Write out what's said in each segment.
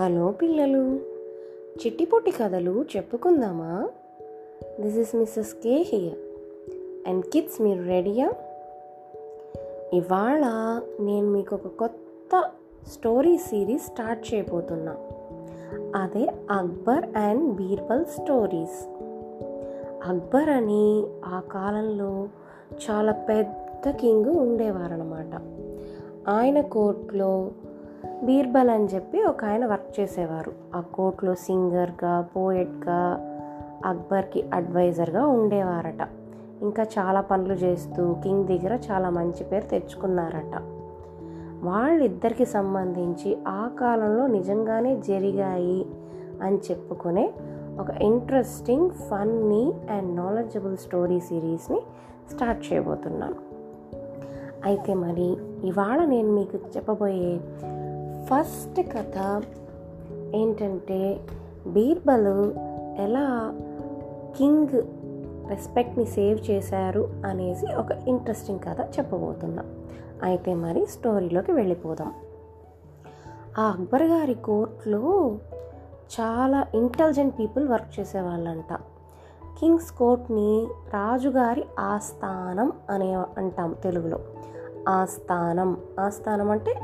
Hello పిల్లలు. చిట్టిపొట్టి కథలు చెప్పుకుందామా? This is Mrs K here and kids మీరు రెడీయా ఇవాళ నేను మీకు ఒక కొత్త స్టోరీ సిరీస్ స్టార్ట్ చేయబోతున్నా. అదే అక్బర్ అండ్ బీర్బల్ స్టోరీస్ అక్బర్ అని ఆ కాలంలో చాలా పెద్ద కింగ్ ఉండేవారనమాట ఆయన కోర్టులో బీర్బల్ అని చెప్పి ఒక ఆయన వర్క్ చేసేవారు. ఆ కోర్టులో సింగర్గా పోయెట్గా అక్బర్కి అడ్వైజర్గా ఉండేవారట. ఇంకా చాలా పనులు చేస్తూ కింగ్ దగ్గర చాలా మంచి పేరు తెచ్చుకున్నారట. వాళ్ళిద్దరికి సంబంధించి ఆ కాలంలో నిజంగానే జరిగాయి అని చెప్పుకునే ఒక interesting funny and knowledgeable story సిరీస్ని start చేయబోతున్నాను. అయితే మరి ఇవాళ నేను మీకు చెప్పబోయే ఫస్ట్ కథ ఏంటంటే బీర్బల్ ఎలా కింగ్ రెస్పెక్ట్ని సేవ్ చేశారు అనేసి ఒక ఇంట్రెస్టింగ్ కథ చెప్పబోతున్నా. అయితే మరి స్టోరీలోకి వెళ్ళిపోదాం. ఆ అక్బర్ గారి కోర్టులో చాలా ఇంటెలిజెంట్ పీపుల్ వర్క్ చేసేవాళ్ళంట. కింగ్స్ కోర్ట్ని రాజుగారి ఆస్థానం అనే అంటాం తెలుగులో. ఆస్థానం. ఆస్థానం అంటే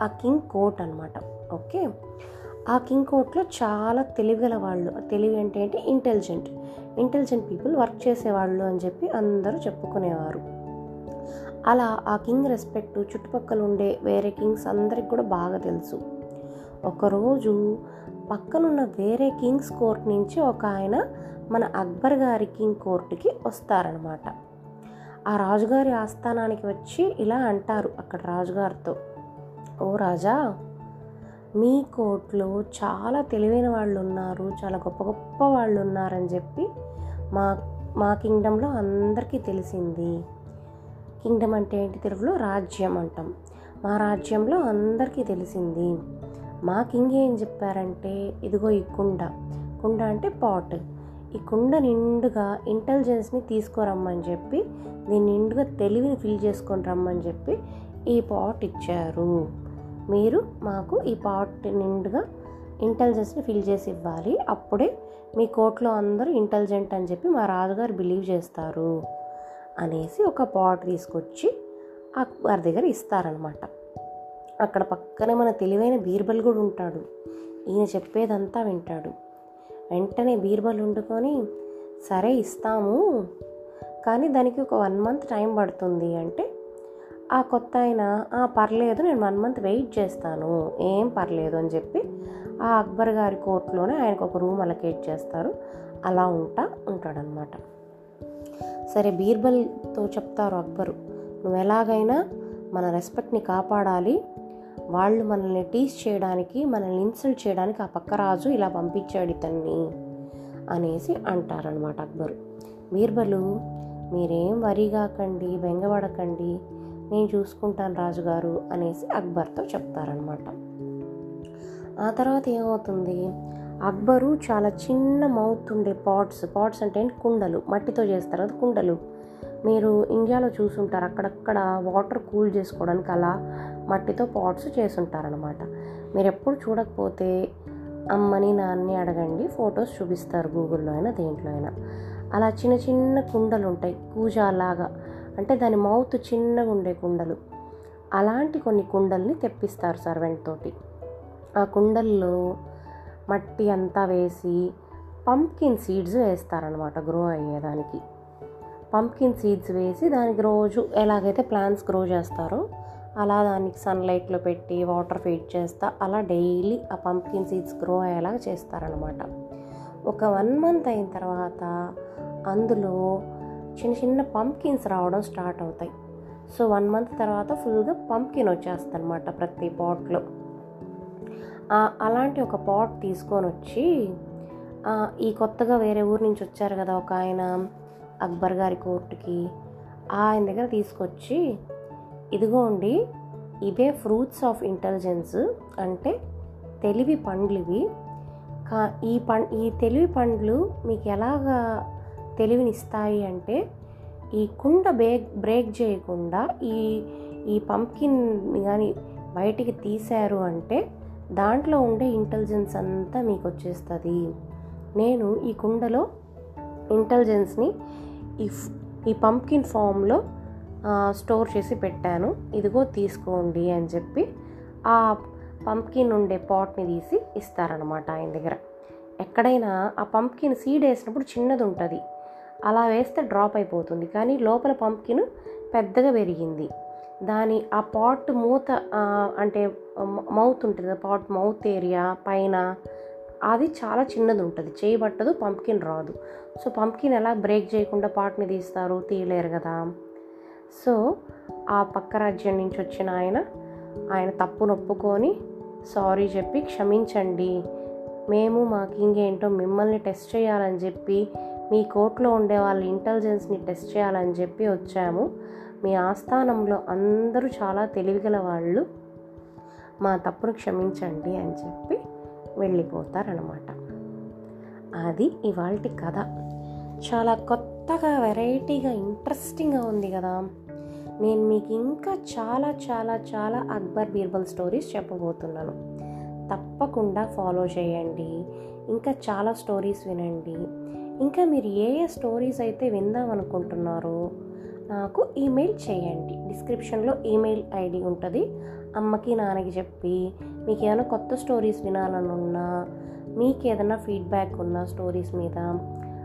ఆ కింగ్ కోర్ట్ అనమాట ఓకే? ఆ కింగ్ కోర్ట్లో చాలా తెలివిగల వాళ్ళు తెలివి అంటే ఏంటి? ఇంటెలిజెంట్. ఇంటెలిజెంట్ పీపుల్ వర్క్ చేసేవాళ్ళు అని చెప్పి అందరూ చెప్పుకునేవారు. అలా ఆ కింగ్ రెస్పెక్ట్ చుట్టుపక్కల ఉండే వేరే కింగ్స్ అందరికి కూడా బాగా తెలుసు. ఒకరోజు పక్కనున్న వేరే కింగ్స్ కోర్ట్ నుంచి ఒక ఆయన మన అక్బర్ గారి కింగ్ కోర్టుకి వస్తారనమాట ఆ రాజుగారి ఆస్థానానికి వచ్చి ఇలా అంటారు అక్కడ రాజుగారితో. ఓ రాజా మీ కోర్టులో చాలా తెలివైన వాళ్ళు ఉన్నారు చాలా గొప్ప గొప్ప వాళ్ళు ఉన్నారని చెప్పి మా మా కింగ్డంలో అందరికీ తెలిసింది. కింగ్డమ్ అంటే ఏంటి? తెలుగులో రాజ్యం అంటాం. మా రాజ్యంలో అందరికీ తెలిసింది. మా కింగ్ ఏం చెప్పారంటే ఇదిగో ఈ కుండ. కుండ అంటే పాట్. ఈ కుండ నిండుగా ఇంటెలిజెన్స్ని తీసుకురమ్మని చెప్పి దీని నిండుగా తెలివిని ఫిల్ చేసుకొని రమ్మని చెప్పి ఈ పాట్ ఇచ్చారు. మీరు మాకు ఈ పాట్ నిండుగా ఇంటెలిజెన్స్ని ఫిల్ చేసి ఇవ్వాలి. అప్పుడే మీ కోర్టులో అందరూ ఇంటెలిజెంట్ అని చెప్పి మా రాజుగారు బిలీవ్ చేస్తారు అనేసి ఒక పాట్ తీసుకొచ్చి అక్బర్ దగ్గర ఇస్తారనమాట అక్కడ పక్కనే మన తెలివైన బీర్బల్ కూడా ఉంటాడు. ఈయన చెప్పేదంతా వింటాడు. వెంటనే బీర్బల్ వండుకొని సరే ఇస్తాము. కానీ దానికి ఒక వన్ మంత్ టైం పడుతుంది. అంటే ఆ కొత్త ఆయన పర్లేదు నేను వన్ మంత్ వెయిట్ చేస్తాను. ఏం పర్లేదు అని చెప్పి ఆ అక్బర్ గారి కోర్టులోనే ఆయనకు ఒక రూమ్ అలకేట్ చేస్తారు. అలా ఉంటా ఉంటాడనమాట సరే బీర్బల్తో చెప్తారు అక్బరు నువ్వు ఎలాగైనా మన రెస్పెక్ట్ని కాపాడాలి. వాళ్ళు మనల్ని టీస్ చేయడానికి మనల్ని ఇన్సల్ట్ చేయడానికి ఆ పక్క రాజు ఇలా పంపించాడు ఇతన్ని అనేసి అంటారనమాట అక్బరు. బీర్బలు మీరేం వరి కాకండి బెంగపడకండి. నేను చూసుకుంటాను రాజుగారు అనేసి అక్బర్తో చెప్తారనమాట ఆ తర్వాత ఏమవుతుంది? అక్బరు చాలా చిన్న మౌత్ ఉండే పాట్స్ పాట్స్ అంటే కుండలు. మట్టితో చేస్తారు అది కుండలు. మీరు ఇండియాలో చూసుంటారు. అక్కడక్కడ వాటర్ కూల్ చేసుకోవడానికి అలా మట్టితో పాట్స్ చేసుంటారనమాట మీరు ఎప్పుడు చూడకపోతే అమ్మని నాన్నని అడగండి. ఫొటోస్ చూపిస్తారు గూగుల్లో అయినా దేంట్లో అయినా. అలా చిన్న చిన్న కుండలు ఉంటాయి. కూజాలాగా అంటే దాని మౌత్ చిన్నగా ఉండే కుండలు. అలాంటి కొన్ని కుండల్ని తెప్పిస్తారు సర్వెంట్ తోటి. ఆ కుండల్లో మట్టి అంతా వేసి పంప్కిన్ సీడ్స్ వేస్తారనమాట గ్రో అయ్యేదానికి. పంప్కిన్ సీడ్స్ వేసి దానికి రోజు ఎలాగైతే ప్లాంట్స్ గ్రో చేస్తారో అలా దానికి సన్లైట్లో పెట్టి వాటర్ ఫీడ్ చేస్తా అలా డైలీ ఆ పంప్కిన్ సీడ్స్ గ్రో అయ్యేలాగా చేస్తారనమాట ఒక వన్ మంత్ అయిన తర్వాత అందులో చిన్న చిన్న పంప్కిన్స్ రావడం స్టార్ట్ అవుతాయి. సో వన్ మంత్ తర్వాత ఫుల్గా పంప్కిన్ వచ్చేస్తుంది అనమాట ప్రతి పాట్లో. అలాంటి ఒక పాట్ తీసుకొని వచ్చి ఈ కొత్తగా వేరే ఊరు నుంచి వచ్చారు కదా ఒక ఆయన అక్బర్ గారి కోర్టుకి. ఆయన దగ్గర తీసుకొచ్చి ఇదిగోండి ఇవే ఫ్రూట్స్ ఆఫ్ ఇంటెలిజెన్స్ అంటే తెలివి పండ్లు ఇవి. కా ఈ పం ఈ తెలివి పండ్లు మీకు ఎలాగా తెలివినిస్తాయి అంటే ఈ కుండ బ్రేక్ బ్రేక్ చేయకుండా ఈ ఈ పంకిన్ కానీ బయటికి తీశారు అంటే దాంట్లో ఉండే ఇంటెలిజెన్స్ అంతా మీకు వచ్చేస్తుంది నేను ఈ కుండలో ఇంటెలిజెన్స్ని ఈ ఈ పంప్కిన్ ఫామ్లో స్టోర్ చేసి పెట్టాను. ఇదిగో తీసుకోండి అని చెప్పి ఆ పంప్కిన్ ఉండే పాట్ని తీసి ఇస్తారనమాట ఆయన దగ్గర. ఎక్కడైనా ఆ పంప్కిన్ సీడ్ వేసినప్పుడు చిన్నది ఉంటుంది అలా వేస్తే డ్రాప్ అయిపోతుంది. కానీ లోపల పంప్కిన్ పెద్దగా పెరిగింది. దాని ఆ పాట్ మూత అంటే మౌత్ ఉంటుంది పాట్ మౌత్ ఏరియా పైన అది చాలా చిన్నది ఉంటుంది. చేయబట్టదు పంప్కిన్ రాదు. సో పంప్కిన్ ఎలా బ్రేక్ చేయకుండా పాట్ని తీస్తారు తీయలేరు కదా. సో ఆ పక్క రాజ్యం నుంచి వచ్చిన ఆయన ఆయన తప్పు నొప్పుకొని సారీ చెప్పి క్షమించండి. మేము మా కింగ్ ఏంటో మిమ్మల్ని టెస్ట్ చేయాలని చెప్పి మీ కోర్టులో ఉండే వాళ్ళ ఇంటెలిజెన్స్ని టెస్ట్ చేయాలని చెప్పి వచ్చాము. మీ ఆస్థానంలో అందరూ చాలా తెలివిగల వాళ్ళు. మా తప్పును క్షమించండి అని చెప్పి వెళ్ళిపోతారనమాట అది ఇవాళ కథ. చాలా కొత్తగా వెరైటీగా ఇంట్రెస్టింగ్గా ఉంది కదా. నేను మీకు ఇంకా చాలా చాలా చాలా అక్బర్ బీర్బల్ స్టోరీస్ చెప్పబోతున్నాను. తప్పకుండా ఫాలో చేయండి. ఇంకా చాలా స్టోరీస్ వినండి. ఇంకా మీరు ఏ ఏ స్టోరీస్ అయితే విందాం అనుకుంటున్నారో నాకు ఈమెయిల్ చేయండి. డిస్క్రిప్షన్లో ఈమెయిల్ ఐడి ఉంటుంది. అమ్మకి నాన్నకి చెప్పి మీకు ఏమైనా కొత్త స్టోరీస్ వినాలని ఉన్నా మీకు ఏదైనా ఫీడ్బ్యాక్ ఉన్న స్టోరీస్ మీద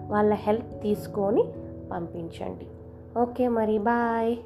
వాళ్ళ హెల్ప్ తీసుకొని పంపించండి. ఓకే మరి బాయ్